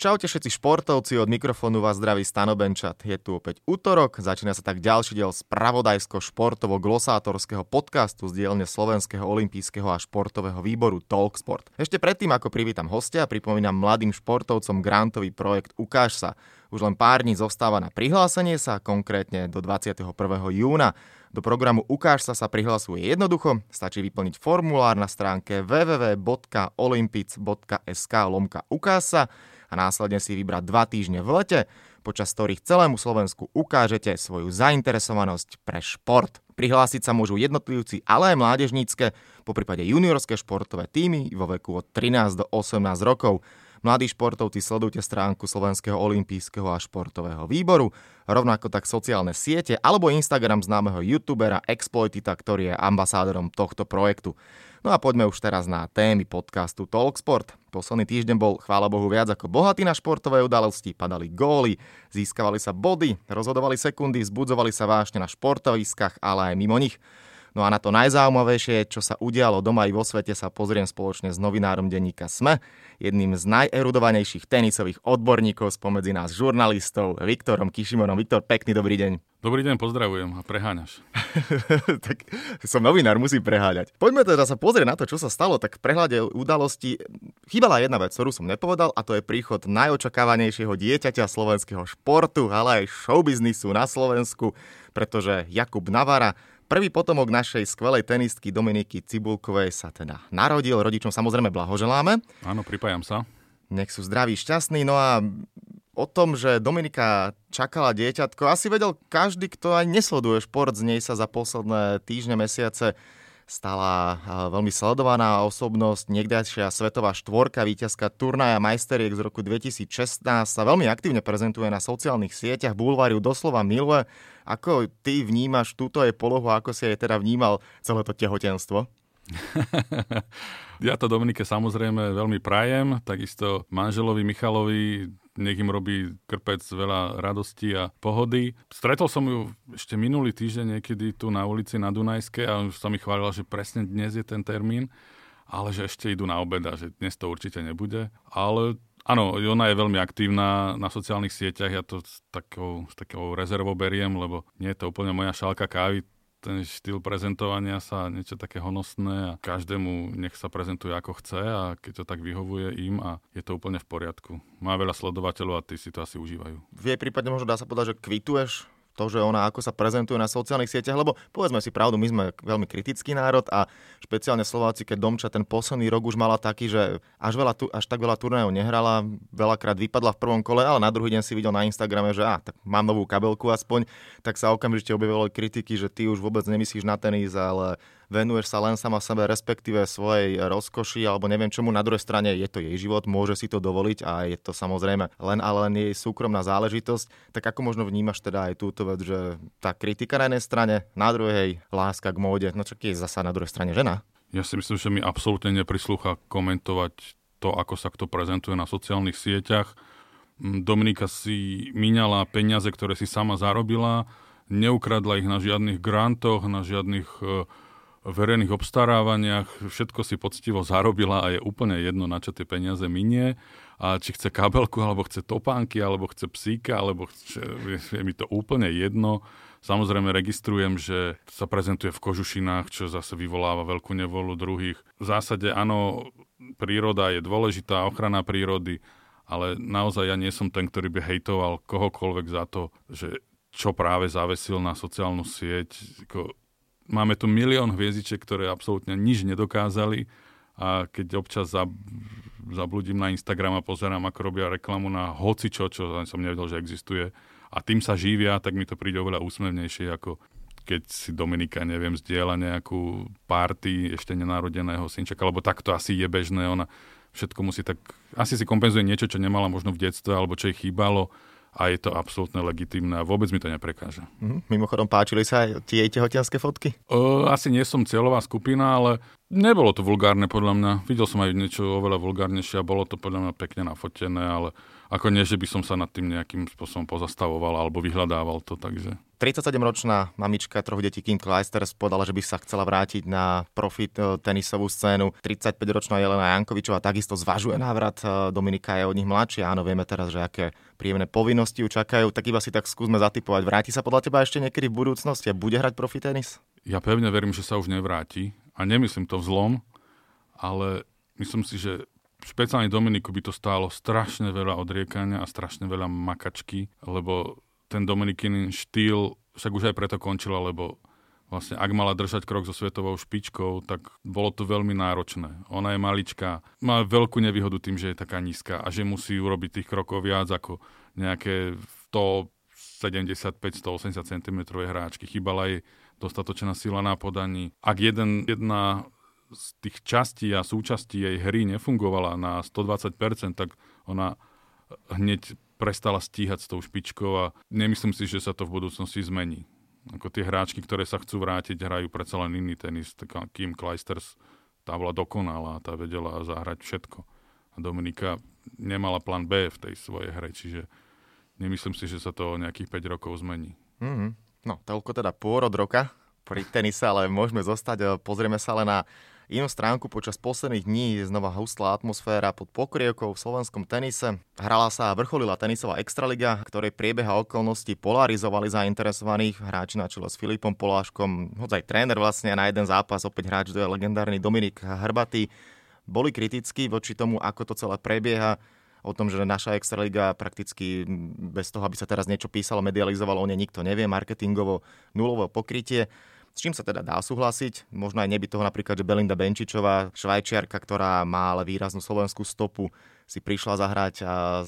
Čaute všetci športovci, od mikrofónu vás zdraví Stano Benčat. Je tu opäť útorok, začína sa tak ďalší diel spravodajsko-športovo-glosátorského podcastu z dielne Slovenského olympijského a športového výboru Talksport. Ešte predtým, ako privítam hostia, pripomínam mladým športovcom grantový projekt Ukáž sa. Už len pár dní zostáva na prihlásenie sa, konkrétne do 21. júna. Do programu Ukáž sa sa prihlasuje jednoducho, stačí vyplniť formulár na stránke www.olympic.sk lomka ukáž sa a následne si vybrať dva týždne v lete, počas ktorých celému Slovensku ukážete svoju zainteresovanosť pre šport. Prihlásiť sa môžu jednotlivci, ale aj mládežnícke, po prípade juniorské športové týmy vo veku od 13 do 18 rokov. Mladí športovci sledujte stránku Slovenského olympijského a športového výboru, rovnako tak sociálne siete alebo Instagram známeho youtubera Exploitita, ktorý je ambasádorom tohto projektu. No a poďme už teraz na témy podcastu Talksport. Posledný týždeň bol, chvála Bohu, viac ako bohatý na športové udalosti. Padali góly, získavali sa body, rozhodovali sekundy, zbudzovali sa vášne na športoviskách, ale aj mimo nich. No a na to najzaujímavejšie, čo sa udialo doma i vo svete, sa pozriem spoločne s novinárom denníka SME, jedným z najerudovanejších tenisových odborníkov spomedzi nás žurnalistov, Viktorom Kišimonom. Viktor, pekný dobrý deň. Dobrý deň, pozdravujem a preháňaš. tak som novinár, musím preháňať. Poďme teda sa pozrieť na to, čo sa stalo. Tak v prehľade udalosti chýbala jedna vec, ktorú som nepovedal, a to je príchod najočakávanejšieho dieťaťa slovenského športu, ale aj showbiznisu na Slovensku, pretože Jakub Navara Prvý potomok našej skvelej tenistky Dominiky Cibulkovej sa teda narodil. Rodičom samozrejme blahoželáme. Áno, pripájam sa. Nech sú zdraví, šťastní. No a o tom, že Dominika čakala dieťatko, asi vedel každý, kto aj nesleduje šport, z nej sa za posledné týždne, mesiace stala veľmi sledovaná osobnosť, niekdajšia svetová štvorka, víťazka turnaja majsteriek z roku 2016 sa veľmi aktívne prezentuje na sociálnych sieťach, bulváriu doslova miluje. Ako ty vnímaš túto jej polohu, ako si jej teda vnímal celé to tehotenstvo? ja to Dominike samozrejme veľmi prajem, takisto manželovi Michalovi nech im robí krpec veľa radosti a pohody. Stretol som ju ešte minulý týždeň niekedy tu na ulici na Dunajskej a už sa mi chválila, že presne dnes je ten termín, ale že ešte idú na obed a že dnes to určite nebude. Ale Áno, ona je veľmi aktívna na sociálnych sieťach, ja to s takou, s takou rezervou beriem, lebo nie je to úplne moja šálka kávy, ten štýl prezentovania sa niečo také honosné a každému nech sa prezentuje ako chce a keď to tak vyhovuje im a je to úplne v poriadku. Má veľa sledovateľov a tí si to asi užívajú. V jej prípade možno dá sa povedať, že kvituješ to, že ona ako sa prezentuje na sociálnych sieťach, lebo povedzme si pravdu, my sme veľmi kritický národ a špeciálne Slováci, keď Domča ten posledný rok už mala taký, že až, veľa, až tak veľa turnajov nehrala, veľakrát vypadla v prvom kole, ale na druhý deň si videl na Instagrame, že á, tak mám novú kabelku aspoň, tak sa okamžite objavovali kritiky, že ty už vôbec nemyslíš na tenis, ale venuješ sa len sama sebe, respektíve svojej rozkoši alebo neviem čomu. Na druhej strane je to jej život, môže si to dovoliť a je to samozrejme len ale len jej súkromná záležitosť. Tak ako možno vnímaš teda aj túto vec, že tá kritika na jednej strane, na druhej láska k móde, no čo je zasa na druhej strane žena? Ja si myslím, že mi absolútne neprislúcha komentovať to, ako sa kto prezentuje na sociálnych sieťach. Mm, Dominika si míňala peniaze, ktoré si sama zarobila, neukradla ich na žiadnych grantoch, na žiadnych uh, verejných obstarávaniach, všetko si poctivo zarobila a je úplne jedno, na čo tie peniaze minie. A či chce kabelku, alebo chce topánky, alebo chce psíka, alebo chce, je mi to úplne jedno. Samozrejme registrujem, že sa prezentuje v kožušinách, čo zase vyvoláva veľkú nevolu druhých. V zásade áno, príroda je dôležitá, ochrana prírody, ale naozaj ja nie som ten, ktorý by hejtoval kohokoľvek za to, že čo práve zavesil na sociálnu sieť. Máme tu milión hviezdičiek, ktoré absolútne nič nedokázali. A keď občas zab, zabludím na Instagram a pozerám, ako robia reklamu na hoci čo, som nevedel, že existuje a tým sa živia, tak mi to príde oveľa úsmevnejšie, ako keď si Dominika, neviem, zdieľa nejakú party ešte nenarodeného synčaka, lebo tak to asi je bežné, ona všetko musí tak, asi si kompenzuje niečo, čo nemala možno v detstve, alebo čo jej chýbalo, a je to absolútne legitimné a vôbec mi to neprekáža. Mm, mimochodom, páčili sa aj tie tehotenské fotky? O, asi nie som cieľová skupina, ale nebolo to vulgárne podľa mňa. Videl som aj niečo oveľa vulgárnejšie a bolo to podľa mňa pekne nafotené, ale ako nie, že by som sa nad tým nejakým spôsobom pozastavoval alebo vyhľadával to, takže 37-ročná mamička troch detí Kim Kleisters povedala, že by sa chcela vrátiť na profit e, tenisovú scénu. 35-ročná Jelena Jankovičová takisto zvažuje návrat. E, Dominika je od nich mladšia. Áno, vieme teraz, že aké príjemné povinnosti ju čakajú. Tak iba si tak skúsme zatypovať. Vráti sa podľa teba ešte niekedy v budúcnosti a bude hrať profi tenis? Ja pevne verím, že sa už nevráti. A nemyslím to vzlom, ale myslím si, že špeciálne Dominiku by to stálo strašne veľa odriekania a strašne veľa makačky, lebo ten Dominikin štýl však už aj preto končila, lebo vlastne ak mala držať krok so svetovou špičkou, tak bolo to veľmi náročné. Ona je maličká, má veľkú nevýhodu tým, že je taká nízka a že musí urobiť tých krokov viac ako nejaké 175-180 cm hráčky. Chýbala jej dostatočná sila na podaní. Ak jeden, jedna z tých častí a súčastí jej hry nefungovala na 120%, tak ona hneď prestala stíhať s tou špičkou a nemyslím si, že sa to v budúcnosti zmení. Ako tie hráčky, ktoré sa chcú vrátiť, hrajú predsa len iný tenis. Taká Kim Kleisters, tá bola dokonalá, tá vedela zahrať všetko. A Dominika nemala plán B v tej svojej hre, čiže nemyslím si, že sa to o nejakých 5 rokov zmení. Mm-hmm. No, toľko teda pôrod roka pri tenise, ale môžeme zostať. Pozrieme sa ale na Inú stránku počas posledných dní je znova hustlá atmosféra pod pokrievkou v slovenskom tenise. Hrala sa a vrcholila tenisová extraliga, ktorej priebeh a okolnosti polarizovali zainteresovaných hráči na čele s Filipom Poláškom, hoď aj tréner vlastne na jeden zápas, opäť hráč, to je legendárny Dominik Hrbatý. Boli kritickí voči tomu, ako to celé prebieha o tom, že naša Extraliga prakticky bez toho, aby sa teraz niečo písalo, medializovalo, o nej nikto nevie, marketingovo nulové pokrytie. S čím sa teda dá súhlasiť? Možno aj neby toho napríklad, že Belinda Benčičová, švajčiarka, ktorá má ale výraznú slovenskú stopu, si prišla zahrať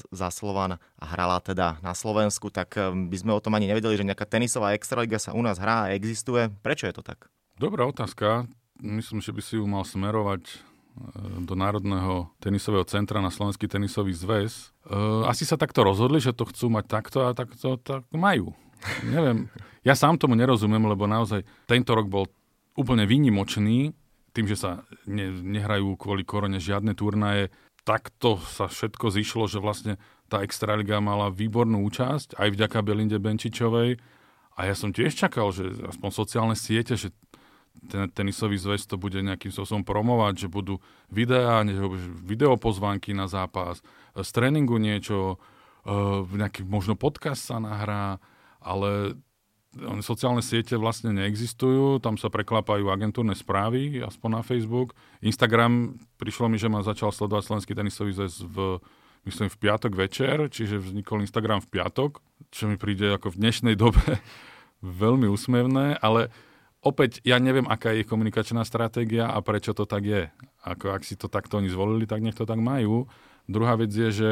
za Slovan a hrala teda na Slovensku, tak um, by sme o tom ani nevedeli, že nejaká tenisová extraliga sa u nás hrá a existuje. Prečo je to tak? Dobrá otázka. Myslím, že by si ju mal smerovať e, do Národného tenisového centra na Slovenský tenisový zväz. E, asi sa takto rozhodli, že to chcú mať takto a takto tak majú. Neviem, ja sám tomu nerozumiem, lebo naozaj tento rok bol úplne výnimočný, tým, že sa ne, nehrajú kvôli korone žiadne turnaje, takto sa všetko zišlo, že vlastne tá Extraliga mala výbornú účasť, aj vďaka Belinde Benčičovej. A ja som tiež čakal, že aspoň sociálne siete, že ten tenisový zväz to bude nejakým spôsobom promovať, že budú videá, videopozvánky na zápas, z tréningu niečo, uh, nejaký možno podcast sa nahrá, ale sociálne siete vlastne neexistujú, tam sa preklápajú agentúrne správy, aspoň na Facebook. Instagram, prišlo mi, že ma začal sledovať Slovenský tenisový zväz v, myslím, v piatok večer, čiže vznikol Instagram v piatok, čo mi príde ako v dnešnej dobe veľmi úsmevné, ale opäť ja neviem, aká je ich komunikačná stratégia a prečo to tak je. Ako ak si to takto oni zvolili, tak nech to tak majú. Druhá vec je, že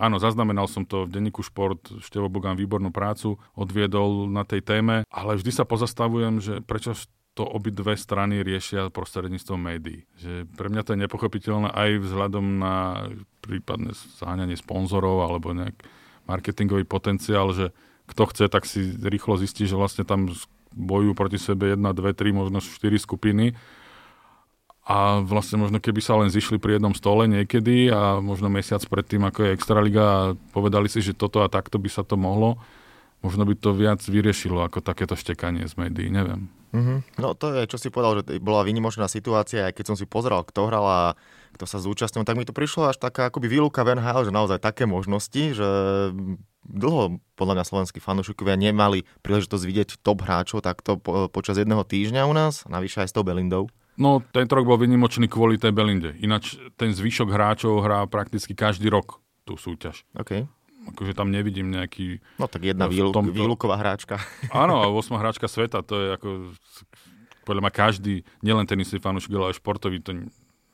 áno, zaznamenal som to v denníku Šport, Števo Bogan výbornú prácu odviedol na tej téme, ale vždy sa pozastavujem, že prečo to obidve strany riešia prostredníctvom médií. Že pre mňa to je nepochopiteľné aj vzhľadom na prípadne zaháňanie sponzorov alebo nejak marketingový potenciál, že kto chce, tak si rýchlo zistí, že vlastne tam bojujú proti sebe jedna, dve, tri, možno štyri skupiny a vlastne možno keby sa len zišli pri jednom stole niekedy a možno mesiac predtým, ako je Extraliga a povedali si, že toto a takto by sa to mohlo, možno by to viac vyriešilo ako takéto štekanie z médií, neviem. Mm-hmm. No to je, čo si povedal, že bola výnimočná situácia, aj keď som si pozrel, kto hral a kto sa zúčastnil, tak mi to prišlo až taká akoby výluka v že naozaj také možnosti, že dlho podľa mňa slovenskí fanúšikovia nemali príležitosť vidieť top hráčov takto po, počas jedného týždňa u nás, navyše aj s tou Belindou. No, tento rok bol vynimočný kvôli tej Belinde. Ináč ten zvyšok hráčov hrá prakticky každý rok tú súťaž. OK. Akože tam nevidím nejaký... No tak jedna výluk, tom, výluková hráčka. Áno, a 8 hráčka sveta, to je ako... Podľa ma každý, nielen tenisový fanúšik, ale aj športový, to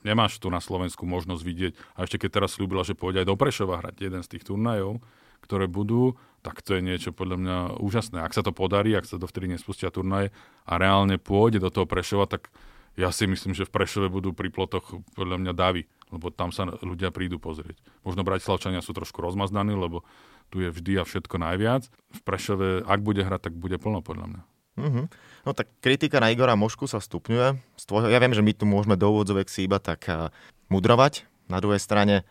nemáš tu na Slovensku možnosť vidieť. A ešte keď teraz slúbila, že pôjde aj do Prešova hrať jeden z tých turnajov, ktoré budú, tak to je niečo podľa mňa úžasné. Ak sa to podarí, ak sa dovtedy nespustia turnaje a reálne pôjde do toho Prešova, tak ja si myslím, že v Prešove budú pri plotoch podľa mňa davy, lebo tam sa ľudia prídu pozrieť. Možno Bratislavčania sú trošku rozmaznaní, lebo tu je vždy a všetko najviac. V Prešove, ak bude hrať, tak bude plno podľa mňa. Mm-hmm. No tak kritika na Igora Mošku sa stupňuje. Z tvojho, ja viem, že my tu môžeme do úvodzovek si iba tak uh, mudrovať. Na druhej strane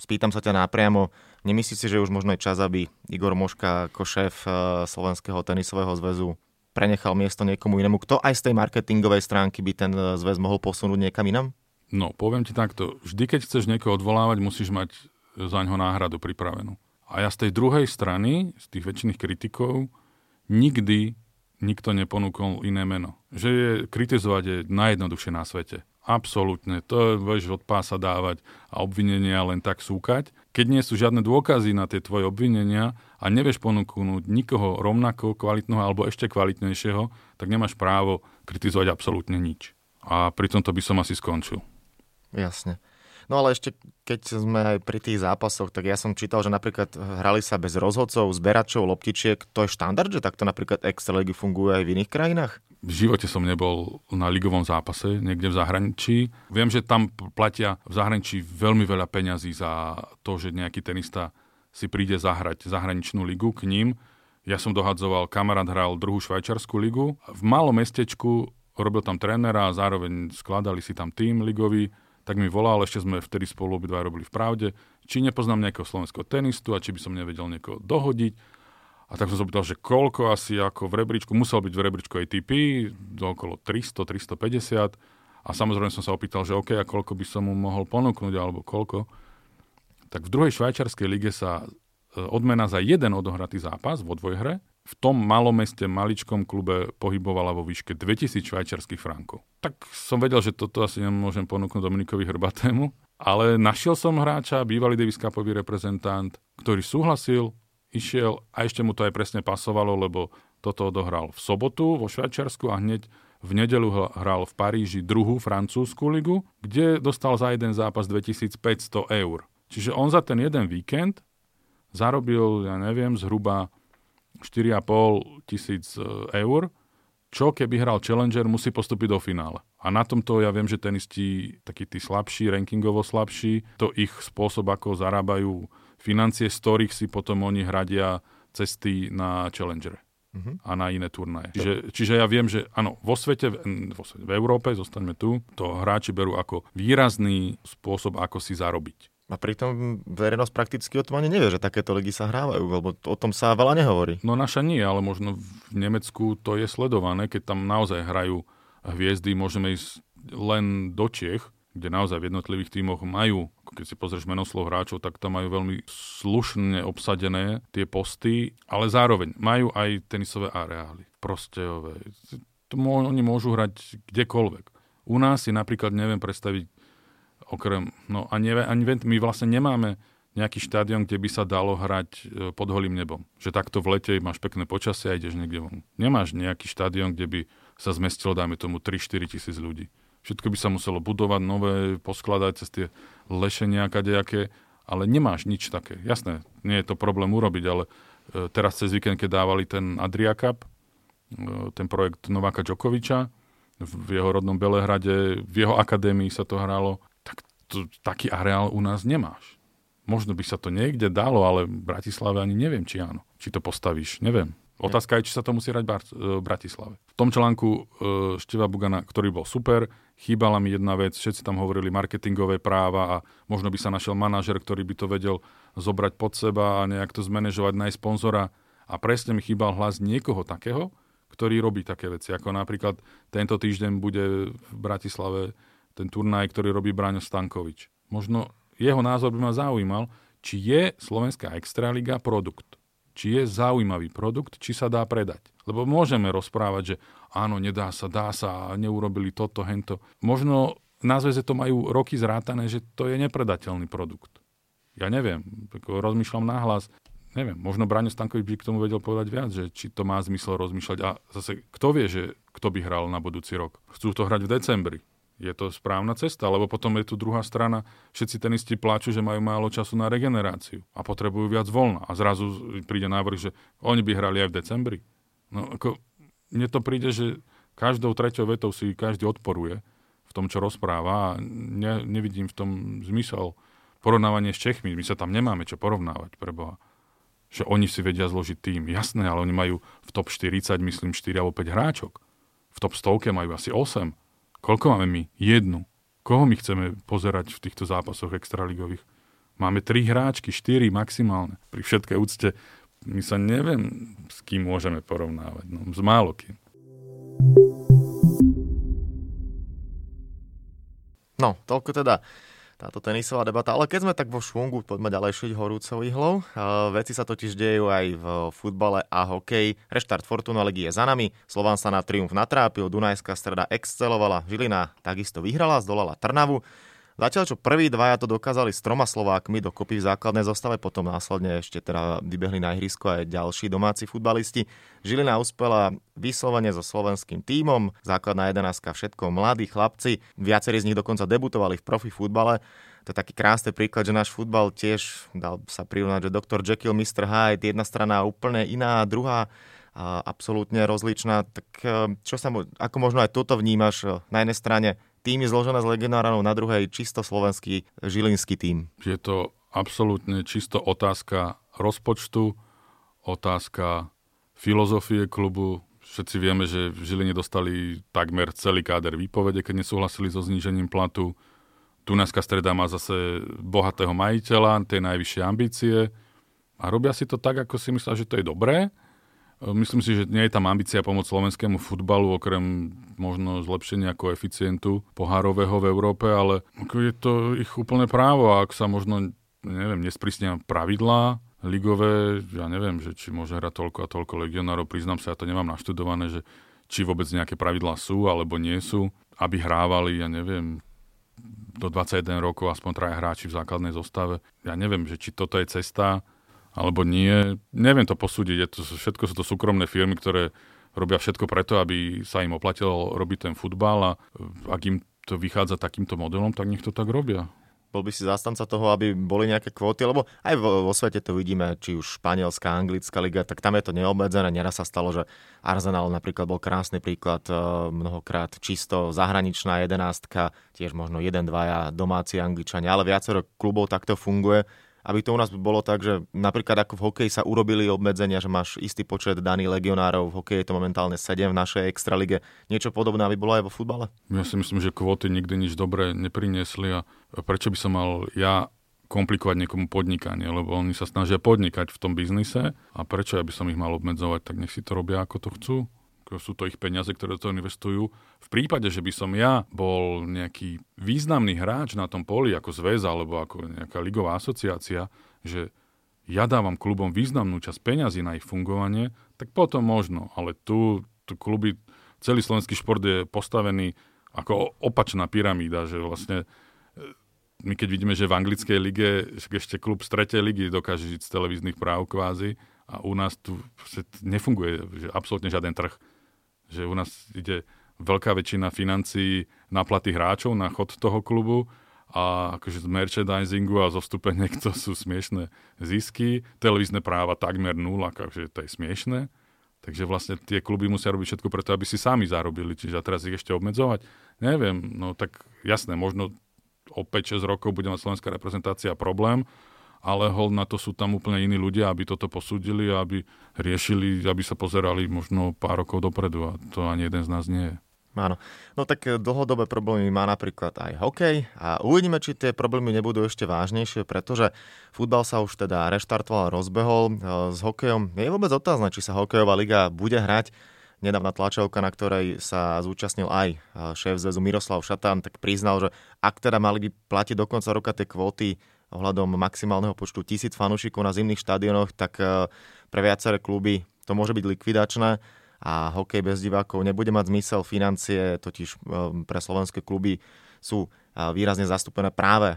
spýtam sa ťa napriamo, Nemyslíte si, že už možno je čas, aby Igor Moška ako šéf uh, Slovenského tenisového zväzu prenechal miesto niekomu inému, kto aj z tej marketingovej stránky by ten uh, zväz mohol posunúť niekam inam? No, poviem ti takto. Vždy, keď chceš niekoho odvolávať, musíš mať za ňo náhradu pripravenú. A ja z tej druhej strany, z tých väčšiných kritikov, nikdy nikto neponúkol iné meno. Že je kritizovať je najjednoduchšie na svete. Absolútne. To vieš od pása dávať a obvinenia len tak súkať. Keď nie sú žiadne dôkazy na tie tvoje obvinenia a nevieš ponúknuť nikoho rovnako kvalitného alebo ešte kvalitnejšieho, tak nemáš právo kritizovať absolútne nič. A pri tomto by som asi skončil. Jasne. No ale ešte keď sme aj pri tých zápasoch, tak ja som čítal, že napríklad hrali sa bez rozhodcov, zberačov, loptičiek. To je štandard, že takto napríklad extraligy funguje aj v iných krajinách? V živote som nebol na ligovom zápase niekde v zahraničí. Viem, že tam platia v zahraničí veľmi veľa peňazí za to, že nejaký tenista si príde zahrať zahraničnú ligu k ním. Ja som dohadzoval, kamarát hral druhú švajčarskú ligu. V malom mestečku robil tam trénera a zároveň skladali si tam tým ligový tak mi volal, ešte sme vtedy spolu obidva robili v Pravde, či nepoznám nejakého slovenského tenistu a či by som nevedel niekoho dohodiť. A tak som sa opýtal, že koľko asi ako v rebríčku, musel byť v rebríčku ATP, do okolo 300, 350. A samozrejme som sa opýtal, že OK, a koľko by som mu mohol ponúknuť, alebo koľko. Tak v druhej švajčarskej lige sa e, odmena za jeden odohratý zápas vo dvojhre v tom malom meste, maličkom klube pohybovala vo výške 2000 švajčarských frankov. Tak som vedel, že toto asi nemôžem ponúknuť Dominikovi Hrbatému, ale našiel som hráča, bývalý Davis Cupový reprezentant, ktorý súhlasil, išiel a ešte mu to aj presne pasovalo, lebo toto odohral v sobotu vo Švajčiarsku a hneď v nedelu hral v Paríži druhú francúzskú ligu, kde dostal za jeden zápas 2500 eur. Čiže on za ten jeden víkend zarobil, ja neviem, zhruba 4,5 tisíc e, eur, čo keby hral Challenger, musí postúpiť do finále. A na tomto ja viem, že tenisti, takí tí slabší, rankingovo slabší, to ich spôsob, ako zarábajú financie, z ktorých si potom oni hradia cesty na Challengere uh-huh. a na iné turnaje. Čiže, čiže ja viem, že áno, vo svete, vo svete, v Európe, zostaňme tu, to hráči berú ako výrazný spôsob, ako si zarobiť. A pritom verejnosť prakticky o tom ani nevie, že takéto ligy sa hrávajú, lebo o tom sa veľa nehovorí. No naša nie, ale možno v Nemecku to je sledované, keď tam naozaj hrajú hviezdy, môžeme ísť len do Čiech, kde naozaj v jednotlivých tímoch majú, keď si pozrieš menoslov hráčov, tak tam majú veľmi slušne obsadené tie posty, ale zároveň majú aj tenisové areály. Prostejové. Oni môžu hrať kdekoľvek. U nás si napríklad neviem predstaviť Okrem, no a ani my vlastne nemáme nejaký štádion, kde by sa dalo hrať e, pod holým nebom. Že takto v lete máš pekné počasie a ideš niekde von. Nemáš nejaký štádion, kde by sa zmestilo, dajme tomu, 3-4 tisíc ľudí. Všetko by sa muselo budovať nové, poskladať cez tie lešenia kadejaké, ale nemáš nič také. Jasné, nie je to problém urobiť, ale e, teraz cez víkend, keď dávali ten Adria Cup, e, ten projekt Nováka Djokoviča, v jeho rodnom Belehrade, v jeho akadémii sa to hralo to, taký areál u nás nemáš. Možno by sa to niekde dalo, ale v Bratislave ani neviem, či áno. Či to postavíš, neviem. Otázka je, či sa to musí hrať v Bratislave. V tom článku e, Števa Bugana, ktorý bol super, chýbala mi jedna vec, všetci tam hovorili marketingové práva a možno by sa našiel manažer, ktorý by to vedel zobrať pod seba a nejak to zmanéžovať, nájsť sponzora. A presne mi chýbal hlas niekoho takého, ktorý robí také veci. Ako napríklad tento týždeň bude v Bratislave ten turnaj, ktorý robí Braňo Stankovič. Možno jeho názor by ma zaujímal, či je Slovenská extraliga produkt. Či je zaujímavý produkt, či sa dá predať. Lebo môžeme rozprávať, že áno, nedá sa, dá sa, neurobili toto, hento. Možno na zväze to majú roky zrátané, že to je nepredateľný produkt. Ja neviem, rozmýšľam nahlas. Neviem, možno Braňo Stankovič by k tomu vedel povedať viac, že či to má zmysel rozmýšľať. A zase, kto vie, že kto by hral na budúci rok? Chcú to hrať v decembri je to správna cesta, lebo potom je tu druhá strana, všetci tenisti pláču, že majú málo času na regeneráciu a potrebujú viac voľna. A zrazu príde návrh, že oni by hrali aj v decembri. No ako, mne to príde, že každou treťou vetou si každý odporuje v tom, čo rozpráva a ne, nevidím v tom zmysel porovnávanie s Čechmi. My sa tam nemáme čo porovnávať, pre Boha. Že oni si vedia zložiť tým. Jasné, ale oni majú v top 40, myslím, 4 alebo 5 hráčok. V top 100 majú asi 8 Koľko máme my? Jednu. Koho my chceme pozerať v týchto zápasoch extraligových? Máme tri hráčky, štyri maximálne. Pri všetkej úcte my sa neviem, s kým môžeme porovnávať. No, s málo kým. No, toľko teda táto tenisová debata. Ale keď sme tak vo švungu, poďme ďalej šiť horúcou ihlou. Uh, veci sa totiž dejú aj v futbale a hokeji. Reštart Fortuna ligy je za nami. Slovan sa na triumf natrápil, Dunajská streda excelovala, Žilina takisto vyhrala, zdolala Trnavu. Zatiaľ, čo prví dvaja to dokázali s troma Slovákmi dokopy v základnej zostave, potom následne ešte teda vybehli na ihrisko aj ďalší domáci futbalisti. Žilina uspela vyslovene so slovenským tímom, základná jedenáctka všetko mladí chlapci, viacerí z nich dokonca debutovali v profi futbale. To je taký krásny príklad, že náš futbal tiež dal sa prirovnať, že Dr. Jekyll, Mr. Hyde, jedna strana úplne iná, druhá absolútne rozličná. Tak e, čo sa, ako možno aj toto vnímaš e, na jednej strane tým je zložená z legionárov, na druhej čisto slovenský žilinský tým. Je to absolútne čisto otázka rozpočtu, otázka filozofie klubu. Všetci vieme, že v Žiline dostali takmer celý káder výpovede, keď nesúhlasili so znížením platu. Dunajská streda má zase bohatého majiteľa, tie najvyššie ambície a robia si to tak, ako si myslel, že to je dobré Myslím si, že nie je tam ambícia pomôcť slovenskému futbalu, okrem možno zlepšenia koeficientu pohárového v Európe, ale je to ich úplné právo a ak sa možno, neviem, nesprísnia pravidlá ligové, ja neviem, že či môže hrať toľko a toľko legionárov, priznám sa, ja to nemám naštudované, že či vôbec nejaké pravidlá sú alebo nie sú, aby hrávali, ja neviem, do 21 rokov aspoň traja hráči v základnej zostave. Ja neviem, že či toto je cesta, alebo nie. Neviem to posúdiť, je to, všetko sú to súkromné firmy, ktoré robia všetko preto, aby sa im oplatilo robiť ten futbal a ak im to vychádza takýmto modelom, tak nech to tak robia. Bol by si zastanca toho, aby boli nejaké kvóty, lebo aj vo, vo svete to vidíme, či už španielská, anglická liga, tak tam je to neobmedzené. Neraz sa stalo, že Arsenal napríklad bol krásny príklad, e, mnohokrát čisto zahraničná jedenástka, tiež možno jeden, dvaja domáci angličania, ale viacero klubov takto funguje aby to u nás bolo tak, že napríklad ako v hokeji sa urobili obmedzenia, že máš istý počet daných legionárov, v hokeji je to momentálne 7 v našej extralige. Niečo podobné aby bolo aj vo futbale? Ja si myslím, že kvóty nikdy nič dobré nepriniesli a prečo by som mal ja komplikovať niekomu podnikanie, lebo oni sa snažia podnikať v tom biznise a prečo ja by som ich mal obmedzovať, tak nech si to robia ako to chcú sú to ich peniaze, ktoré do toho investujú. V prípade, že by som ja bol nejaký významný hráč na tom poli ako zväz alebo ako nejaká ligová asociácia, že ja dávam klubom významnú časť peňazí na ich fungovanie, tak potom možno. Ale tu, tu kluby, celý slovenský šport je postavený ako opačná pyramída, že vlastne e, my keď vidíme, že v anglickej lige ešte klub z tretej ligy dokáže žiť z televíznych práv kvázi a u nás tu nefunguje že absolútne žiaden trh že u nás ide veľká väčšina financií na platy hráčov, na chod toho klubu a akože z merchandisingu a zo vstupeniek to sú smiešné zisky. Televízne práva takmer nula, takže to je smiešné. Takže vlastne tie kluby musia robiť všetko preto, aby si sami zarobili. Čiže a teraz ich ešte obmedzovať? Neviem. No tak jasné, možno o 5-6 rokov bude mať slovenská reprezentácia problém, ale hol na to sú tam úplne iní ľudia, aby toto posúdili a aby riešili, aby sa pozerali možno pár rokov dopredu a to ani jeden z nás nie je. Áno. No tak eh, dlhodobé problémy má napríklad aj hokej a uvidíme, či tie problémy nebudú ešte vážnejšie, pretože futbal sa už teda reštartoval, rozbehol. Eh, s hokejom je vôbec otázne, či sa hokejová liga bude hrať. Nedávna tlačovka, na ktorej sa zúčastnil aj eh, šéf zväzu Miroslav Šatán, tak priznal, že ak teda mali by platiť do konca roka tie kvóty ohľadom maximálneho počtu tisíc fanúšikov na zimných štadionoch, tak e, pre viaceré kluby to môže byť likvidačné a hokej bez divákov nebude mať zmysel. Financie totiž e, pre slovenské kluby sú e, výrazne zastúpené práve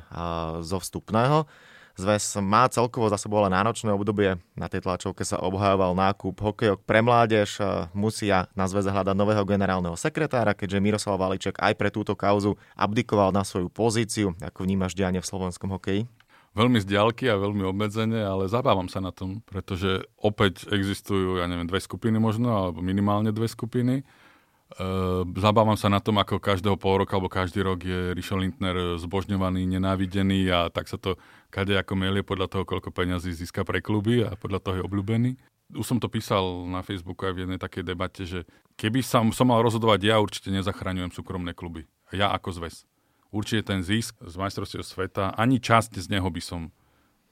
zo vstupného. Zväz má celkovo za sebou ale náročné obdobie. Na tej tlačovke sa obhajoval nákup hokejok pre mládež. Musia na zväze hľadať nového generálneho sekretára, keďže Miroslav Valiček aj pre túto kauzu abdikoval na svoju pozíciu. Ako vnímaš dianie v slovenskom hokeji? Veľmi z a veľmi obmedzene, ale zabávam sa na tom, pretože opäť existujú, ja neviem, dve skupiny možno, alebo minimálne dve skupiny. E, zabávam sa na tom, ako každého pol roka alebo každý rok je Rišo Lindner zbožňovaný, nenávidený a tak sa to kade ako melie podľa toho, koľko peňazí získa pre kluby a podľa toho je obľúbený. Už som to písal na Facebooku aj v jednej takej debate, že keby som, som mal rozhodovať, ja určite nezachraňujem súkromné kluby. Ja ako zväz určite ten zisk z majstrovstiev sveta, ani časť z neho by som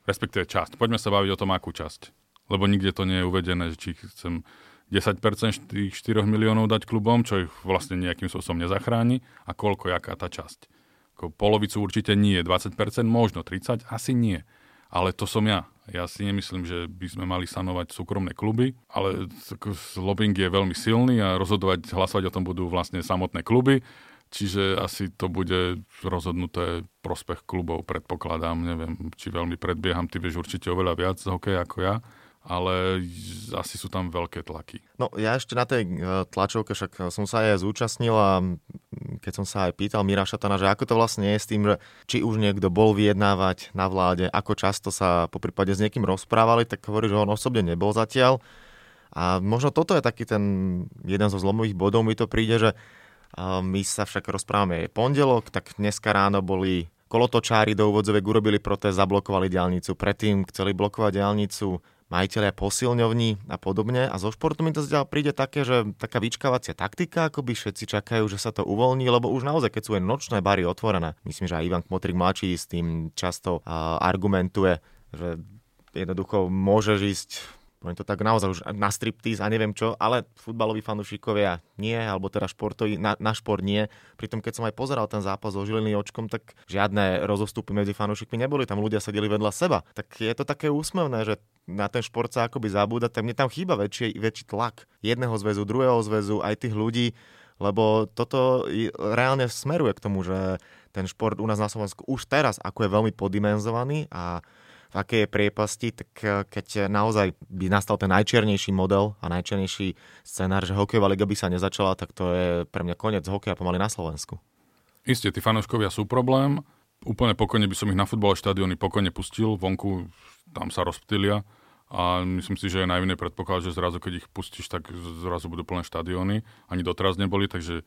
respektíve časť. Poďme sa baviť o tom, akú časť. Lebo nikde to nie je uvedené, či chcem 10% tých 4 miliónov dať klubom, čo ich vlastne nejakým spôsobom nezachráni a koľko, jaká tá časť. Ako polovicu určite nie, 20%, možno 30%, asi nie. Ale to som ja. Ja si nemyslím, že by sme mali sanovať súkromné kluby, ale lobbying je veľmi silný a rozhodovať, hlasovať o tom budú vlastne samotné kluby, čiže asi to bude rozhodnuté prospech klubov, predpokladám. Neviem, či veľmi predbieham, ty vieš určite oveľa viac z hokeja ako ja ale asi sú tam veľké tlaky. No ja ešte na tej e, tlačovke však som sa aj zúčastnil a keď som sa aj pýtal Mira Šatana, že ako to vlastne je s tým, že či už niekto bol vyjednávať na vláde, ako často sa po prípade s niekým rozprávali, tak hovorí, že on osobne nebol zatiaľ. A možno toto je taký ten jeden zo zlomových bodov, mi to príde, že my sa však rozprávame je pondelok, tak dneska ráno boli kolotočári do úvodzovek urobili protest, zablokovali diálnicu. Predtým chceli blokovať diálnicu majiteľia posilňovní a podobne. A zo športu mi to zďal príde také, že taká vyčkávacia taktika, ako by všetci čakajú, že sa to uvoľní, lebo už naozaj, keď sú aj nočné bary otvorené, myslím, že aj Ivan Kmotrik mladší s tým často uh, argumentuje, že jednoducho môžeš ísť oni to tak naozaj už na striptease a neviem čo, ale futbaloví fanúšikovia nie, alebo teda športoví, na, na šport nie. Pritom keď som aj pozeral ten zápas so Žiliny očkom, tak žiadne rozostupy medzi fanúšikmi neboli, tam ľudia sedeli vedľa seba. Tak je to také úsmevné, že na ten šport sa akoby zabúda, tak mne tam chýba väčší, väčší tlak jedného zväzu, druhého zväzu, aj tých ľudí, lebo toto reálne smeruje k tomu, že ten šport u nás na Slovensku už teraz, ako je veľmi podimenzovaný a v akej je priepasti, tak eh, keď naozaj by nastal ten najčiernejší model a najčiernejší scenár, že hokejová liga by sa nezačala, tak to je pre mňa koniec hokeja pomaly na Slovensku. Isté, tí fanúškovia sú problém. Úplne pokojne by som ich na futbale štadióny pokojne pustil, vonku tam sa rozptýlia a myslím si, že je najvinné predpoklad, že zrazu keď ich pustíš, tak zrazu budú plné štadióny. Ani doteraz neboli, takže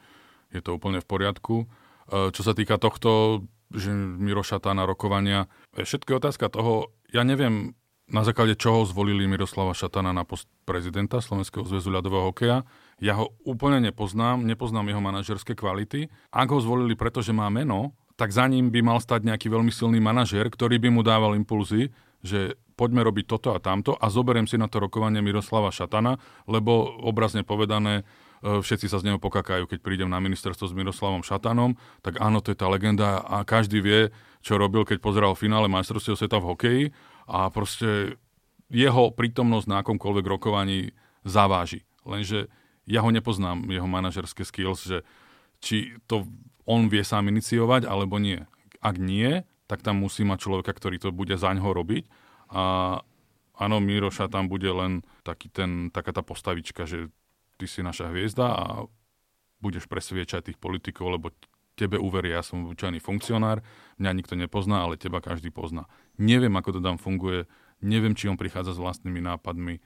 je to úplne v poriadku. Eh, čo sa týka tohto, že Miro na rokovania. Všetko je otázka toho, ja neviem, na základe čoho zvolili Miroslava Šatana na post prezidenta Slovenského zväzu ľadového hokeja. Ja ho úplne nepoznám, nepoznám jeho manažerské kvality. Ak ho zvolili, pretože má meno, tak za ním by mal stať nejaký veľmi silný manažer, ktorý by mu dával impulzy, že poďme robiť toto a tamto a zoberiem si na to rokovanie Miroslava Šatana, lebo obrazne povedané, všetci sa z neho pokakajú, keď prídem na ministerstvo s Miroslavom Šatanom, tak áno, to je tá legenda a každý vie, čo robil, keď pozeral finále majstrovstiev sveta v hokeji a proste jeho prítomnosť na akomkoľvek rokovaní zaváži. Lenže ja ho nepoznám, jeho manažerské skills, že či to on vie sám iniciovať, alebo nie. Ak nie, tak tam musí mať človeka, ktorý to bude za ňoho robiť. A áno, Miroša tam bude len taký ten, taká tá postavička, že ty si naša hviezda a budeš presviečať tých politikov, lebo tebe uveria, ja som obyčajný funkcionár, mňa nikto nepozná, ale teba každý pozná. Neviem, ako to tam funguje, neviem, či on prichádza s vlastnými nápadmi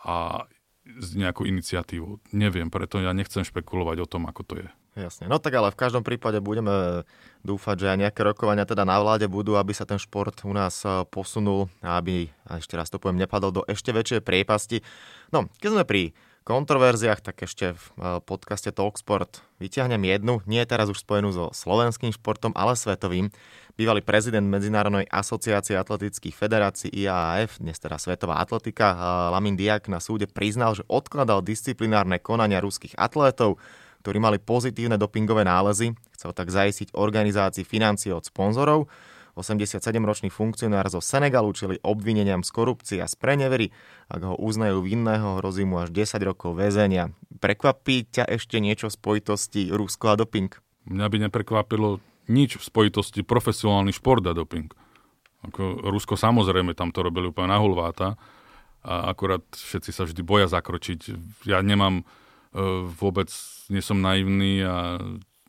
a s nejakou iniciatívou. Neviem, preto ja nechcem špekulovať o tom, ako to je. Jasne, no tak ale v každom prípade budeme dúfať, že aj nejaké rokovania teda na vláde budú, aby sa ten šport u nás eh, posunul a aby, a ešte raz to poviem, nepadol do ešte väčšej priepasti. No, keď sme pri kontroverziách, tak ešte v eh, podcaste Talksport vyťahnem jednu, nie teraz už spojenú so slovenským športom, ale svetovým. Bývalý prezident Medzinárodnej asociácie atletických federácií IAAF, dnes teda Svetová atletika, eh, Lamin Diak na súde priznal, že odkladal disciplinárne konania ruských atlétov, ktorí mali pozitívne dopingové nálezy. Chcel tak zajistiť organizácii financie od sponzorov. 87-ročný funkcionár zo Senegalu čili obvineniam z korupcie a z prenevery. Ak ho uznajú vinného, hrozí mu až 10 rokov väzenia. Prekvapí ťa ešte niečo v spojitosti Rusko a doping? Mňa by neprekvapilo nič v spojitosti profesionálny šport a doping. Ako Rusko samozrejme tam to robili úplne na hulváta a akurát všetci sa vždy boja zakročiť. Ja nemám e, vôbec, nie som naivný a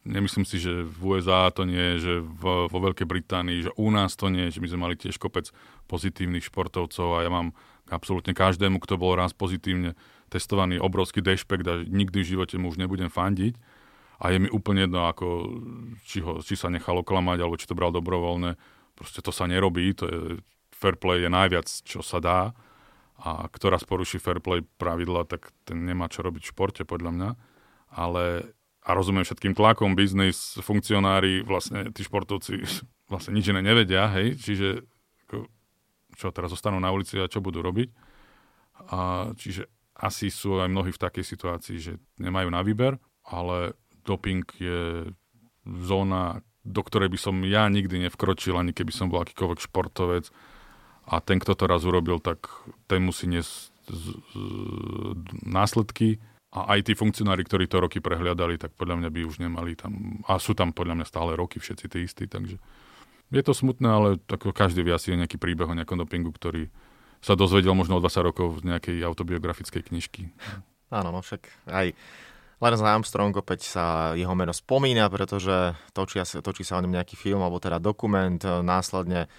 Nemyslím si, že v USA to nie že vo, vo Veľkej Británii, že u nás to nie že my sme mali tiež kopec pozitívnych športovcov a ja mám absolútne každému, kto bol raz pozitívne testovaný obrovský dešpekt a nikdy v živote mu už nebudem fandiť. A je mi úplne jedno, ako, či, ho, či sa nechalo klamať, alebo či to bral dobrovoľne. Proste to sa nerobí, to je, fair play je najviac, čo sa dá. A kto poruší fair play pravidla, tak ten nemá čo robiť v športe, podľa mňa. Ale a rozumiem všetkým tlakom, biznis, funkcionári, vlastne tí športovci vlastne nič iné nevedia, hej, čiže čo teraz zostanú na ulici a čo budú robiť. A, čiže asi sú aj mnohí v takej situácii, že nemajú na výber, ale doping je zóna, do ktorej by som ja nikdy nevkročil, ani keby som bol akýkoľvek športovec. A ten, kto to raz urobil, tak ten musí niesť následky. A aj tí funkcionári, ktorí to roky prehliadali, tak podľa mňa by už nemali tam, a sú tam podľa mňa stále roky všetci tí istí, takže je to smutné, ale tak každý vie asi nejaký príbeh o nejakom dopingu, ktorý sa dozvedel možno o 20 rokov z nejakej autobiografickej knižky. Áno, no však aj Lance Armstrong opäť sa jeho meno spomína, pretože točí, točí sa o ňom nejaký film alebo teda dokument, následne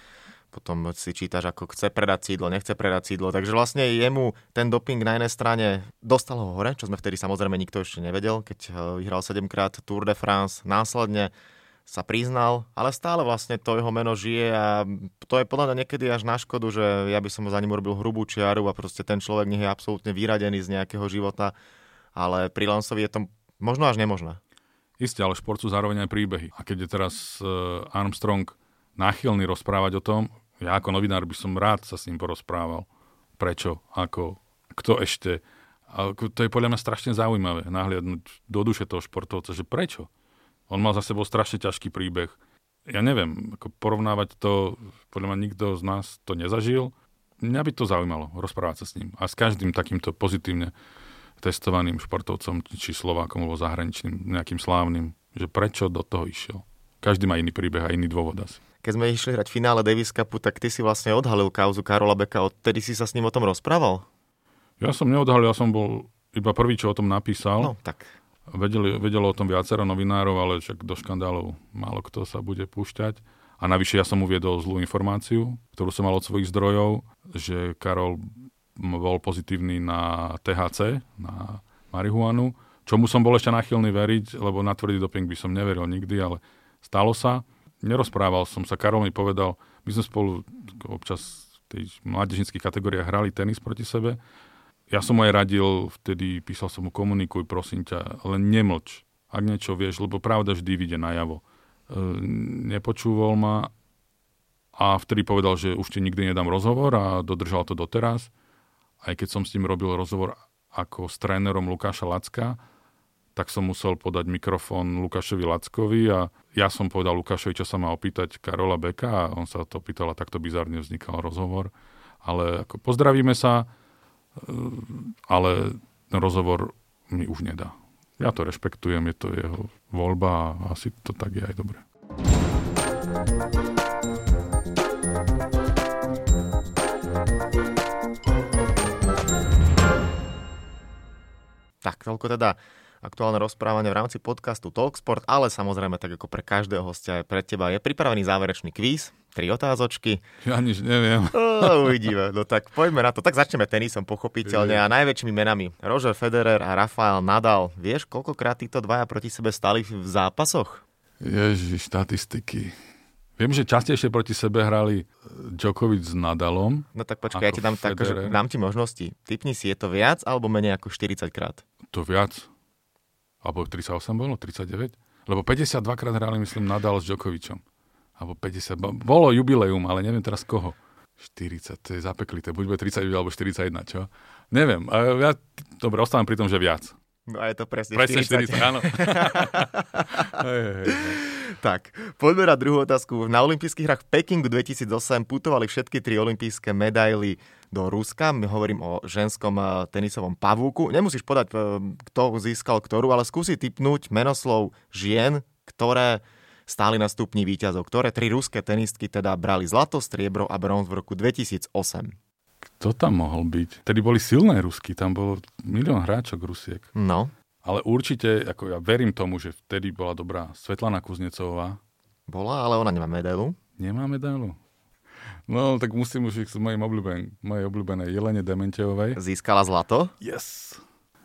potom si čítaš, ako chce predať sídlo, nechce predať sídlo. Takže vlastne jemu ten doping na jednej strane dostal ho hore, čo sme vtedy samozrejme nikto ešte nevedel, keď e, vyhral 7 krát Tour de France. Následne sa priznal, ale stále vlastne to jeho meno žije a to je podľa mňa niekedy až na škodu, že ja by som za ním urobil hrubú čiaru a proste ten človek nie je absolútne vyradený z nejakého života, ale pri Lansovi je to možno až nemožné. Isté, ale šport sú zároveň aj príbehy. A keď je teraz uh, Armstrong náchylný rozprávať o tom, ja ako novinár by som rád sa s ním porozprával. Prečo, ako, kto ešte. A to je podľa mňa strašne zaujímavé, nahliadnúť do duše toho športovca, že prečo on mal za sebou strašne ťažký príbeh. Ja neviem, ako porovnávať to, podľa mňa nikto z nás to nezažil. Mňa by to zaujímalo, rozprávať sa s ním. A s každým takýmto pozitívne testovaným športovcom, či Slovákom alebo zahraničným, nejakým slávnym, že prečo do toho išiel. Každý má iný príbeh a iný dôvod asi. Keď sme išli hrať finále Davis Cupu, tak ty si vlastne odhalil kauzu Karola Beka. Odtedy si sa s ním o tom rozprával? Ja som neodhalil, ja som bol iba prvý, čo o tom napísal. No, tak Vedeli, vedelo o tom viacero novinárov, ale však do škandálov málo kto sa bude púšťať. A navyše ja som uviedol zlú informáciu, ktorú som mal od svojich zdrojov, že Karol bol pozitívny na THC, na marihuanu, čomu som bol ešte nachylný veriť, lebo na tvrdý doping by som neveril nikdy, ale stalo sa. Nerozprával som sa, Karol mi povedal, my sme spolu občas v tej mládežnických kategóriách hrali tenis proti sebe ja som mu aj radil, vtedy písal som mu komunikuj, prosím ťa, len nemlč, ak niečo vieš, lebo pravda vždy vyjde najavo. E, nepočúval ma a vtedy povedal, že už ti nikdy nedám rozhovor a dodržal to doteraz. Aj keď som s ním robil rozhovor ako s trénerom Lukáša Lacka, tak som musel podať mikrofón Lukášovi Lackovi a ja som povedal Lukášovi, čo sa má opýtať Karola Beka a on sa to pýtal a takto bizarne vznikal rozhovor. Ale ako pozdravíme sa, ale rozhovor mi už nedá. Ja to rešpektujem, je to jeho voľba a asi to tak je aj dobre. Tak, toľko teda aktuálne rozprávanie v rámci podcastu Talksport, ale samozrejme tak ako pre každého hostia aj pre teba je pripravený záverečný kvíz, tri otázočky. Ja nič neviem. O, uvidíme, no tak poďme na to. Tak začneme tenisom pochopiteľne a najväčšími menami. Roger Federer a Rafael Nadal. Vieš, koľkokrát títo dvaja proti sebe stali v zápasoch? Ježi, štatistiky. Viem, že častejšie proti sebe hrali Djokovic s Nadalom. No tak počkaj, ja ti dám, tak, že dám ti možnosti. Typni si, je to viac alebo menej ako 40 krát? To viac. Alebo 38 bolo? 39? Lebo 52 krát hrali, myslím, Nadal s Djokovičom. Alebo 50. Bolo jubileum, ale neviem teraz koho. 40, to je zapeklité. Buď bude 30 alebo 41, čo? Neviem. Ja, dobre, ostávam pri tom, že viac. No a je to presne, presne 40. 40 áno. hej, hej, hej. Tak, poďme na druhú otázku. Na olympijských hrách v Pekingu 2008 putovali všetky tri olympijské medaily do Ruska. My hovorím o ženskom eh, tenisovom pavúku. Nemusíš podať, eh, kto získal ktorú, ale skúsi typnúť menoslov žien, ktoré stáli na stupni výťazov, ktoré tri ruské tenistky teda brali zlato, striebro a bronz v roku 2008. Kto tam mohol byť? Tedy boli silné Rusky, tam bolo milión hráčok Rusiek. No. Ale určite, ako ja verím tomu, že vtedy bola dobrá Svetlana Kuznecová. Bola, ale ona nemá medailu. Nemá medailu? No, tak musím už s mojim obľúben, mojej obľúbenej Jelene Dementejovej. Získala zlato? Yes.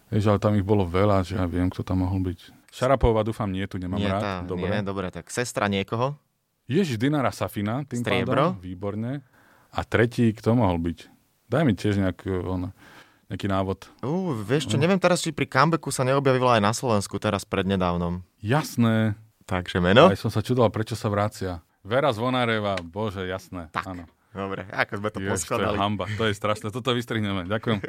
Vieš, ale tam ich bolo veľa, že ja viem, kto tam mohol byť. Šarapová, dúfam, nie, tu nemám nie, rád. Tá, dobre. Nie, dobre, tak sestra niekoho? Ježiš, Dinara Safina, tým Striebro? pádom, výborne. A tretí, kto mohol byť? Daj mi tiež nejak, on, nejaký návod. Uh, vieš čo, neviem teraz, či pri comebacku sa neobjavila aj na Slovensku teraz prednedávnom. Jasné. Takže meno? Aj som sa čudoval, prečo sa vracia. Vera Zvonáreva, bože, jasné. Tak. Áno. Dobre, ako sme to Jež, to je poskladali. hamba, to je strašné. Toto vystrihneme. Ďakujem.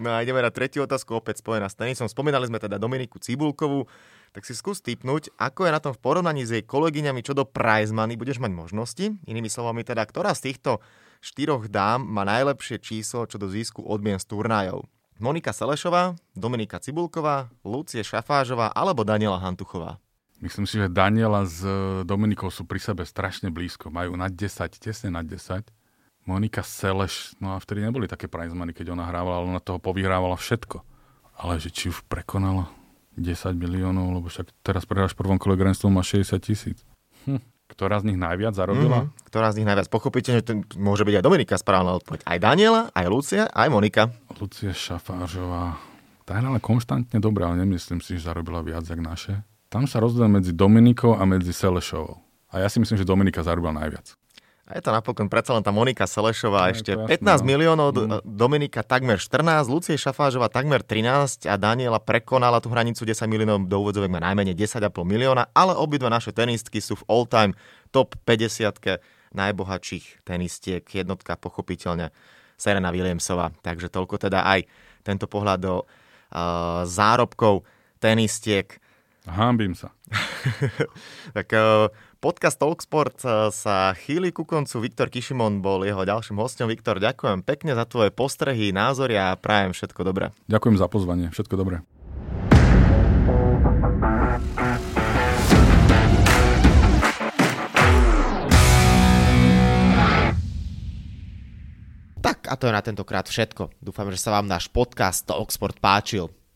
No a ideme na tretiu otázku, opäť spojená s tenisom. Spomínali sme teda Dominiku Cibulkovú, tak si skús typnúť, ako je na tom v porovnaní s jej kolegyňami čo do prize money budeš mať možnosti. Inými slovami teda, ktorá z týchto štyroch dám má najlepšie číslo čo do získu odmien z turnajov. Monika Selešová, Dominika Cibulková, Lucie Šafážová alebo Daniela Hantuchová. Myslím si, že Daniela s e, Dominikou sú pri sebe strašne blízko. Majú na 10, tesne na 10. Monika Seleš, no a vtedy neboli také prize money, keď ona hrávala, ale ona toho povyhrávala všetko. Ale že či už prekonala 10 miliónov, lebo však teraz prehráš prvom kole Grand má 60 tisíc. Hm. Ktorá z nich najviac zarobila? Mm-hmm. Ktorá z nich najviac? Pochopiteľne, že to môže byť aj Dominika správna odpoveď. Aj Daniela, aj Lucia, aj Monika. Lucia Šafážová. Tá je ale konštantne dobrá, ale nemyslím si, že zarobila viac, jak naše. Tam sa rozdiel medzi Dominikou a medzi Selešovou. A ja si myslím, že Dominika zarobila najviac. A je to napokon predsa len tá Monika Selešová, No, ešte to 15 jasné, no. miliónov, Mm. Do- Dominika takmer 14, Lucie Šafážová takmer 13 a Daniela prekonala tú hranicu 10 miliónov, do úvodzovek má najmenej 10,5 milióna, ale obidva naše tenistky sú v all-time top 50 najbohatších tenistiek, jednotka pochopiteľne Serena Williamsová. Takže toľko teda aj tento pohľad do uh, zárobkov tenistiek. Hambím sa. Tak eh, podcast Talksport eh, sa chýli ku koncu. Viktor Kišimon bol jeho ďalším hostom. Viktor, ďakujem pekne za tvoje postrehy, názory a prajem všetko dobré. Ďakujem za pozvanie. Všetko dobré. Tak a to je na tentokrát všetko. Dúfam, že sa vám náš podcast Talksport páčil.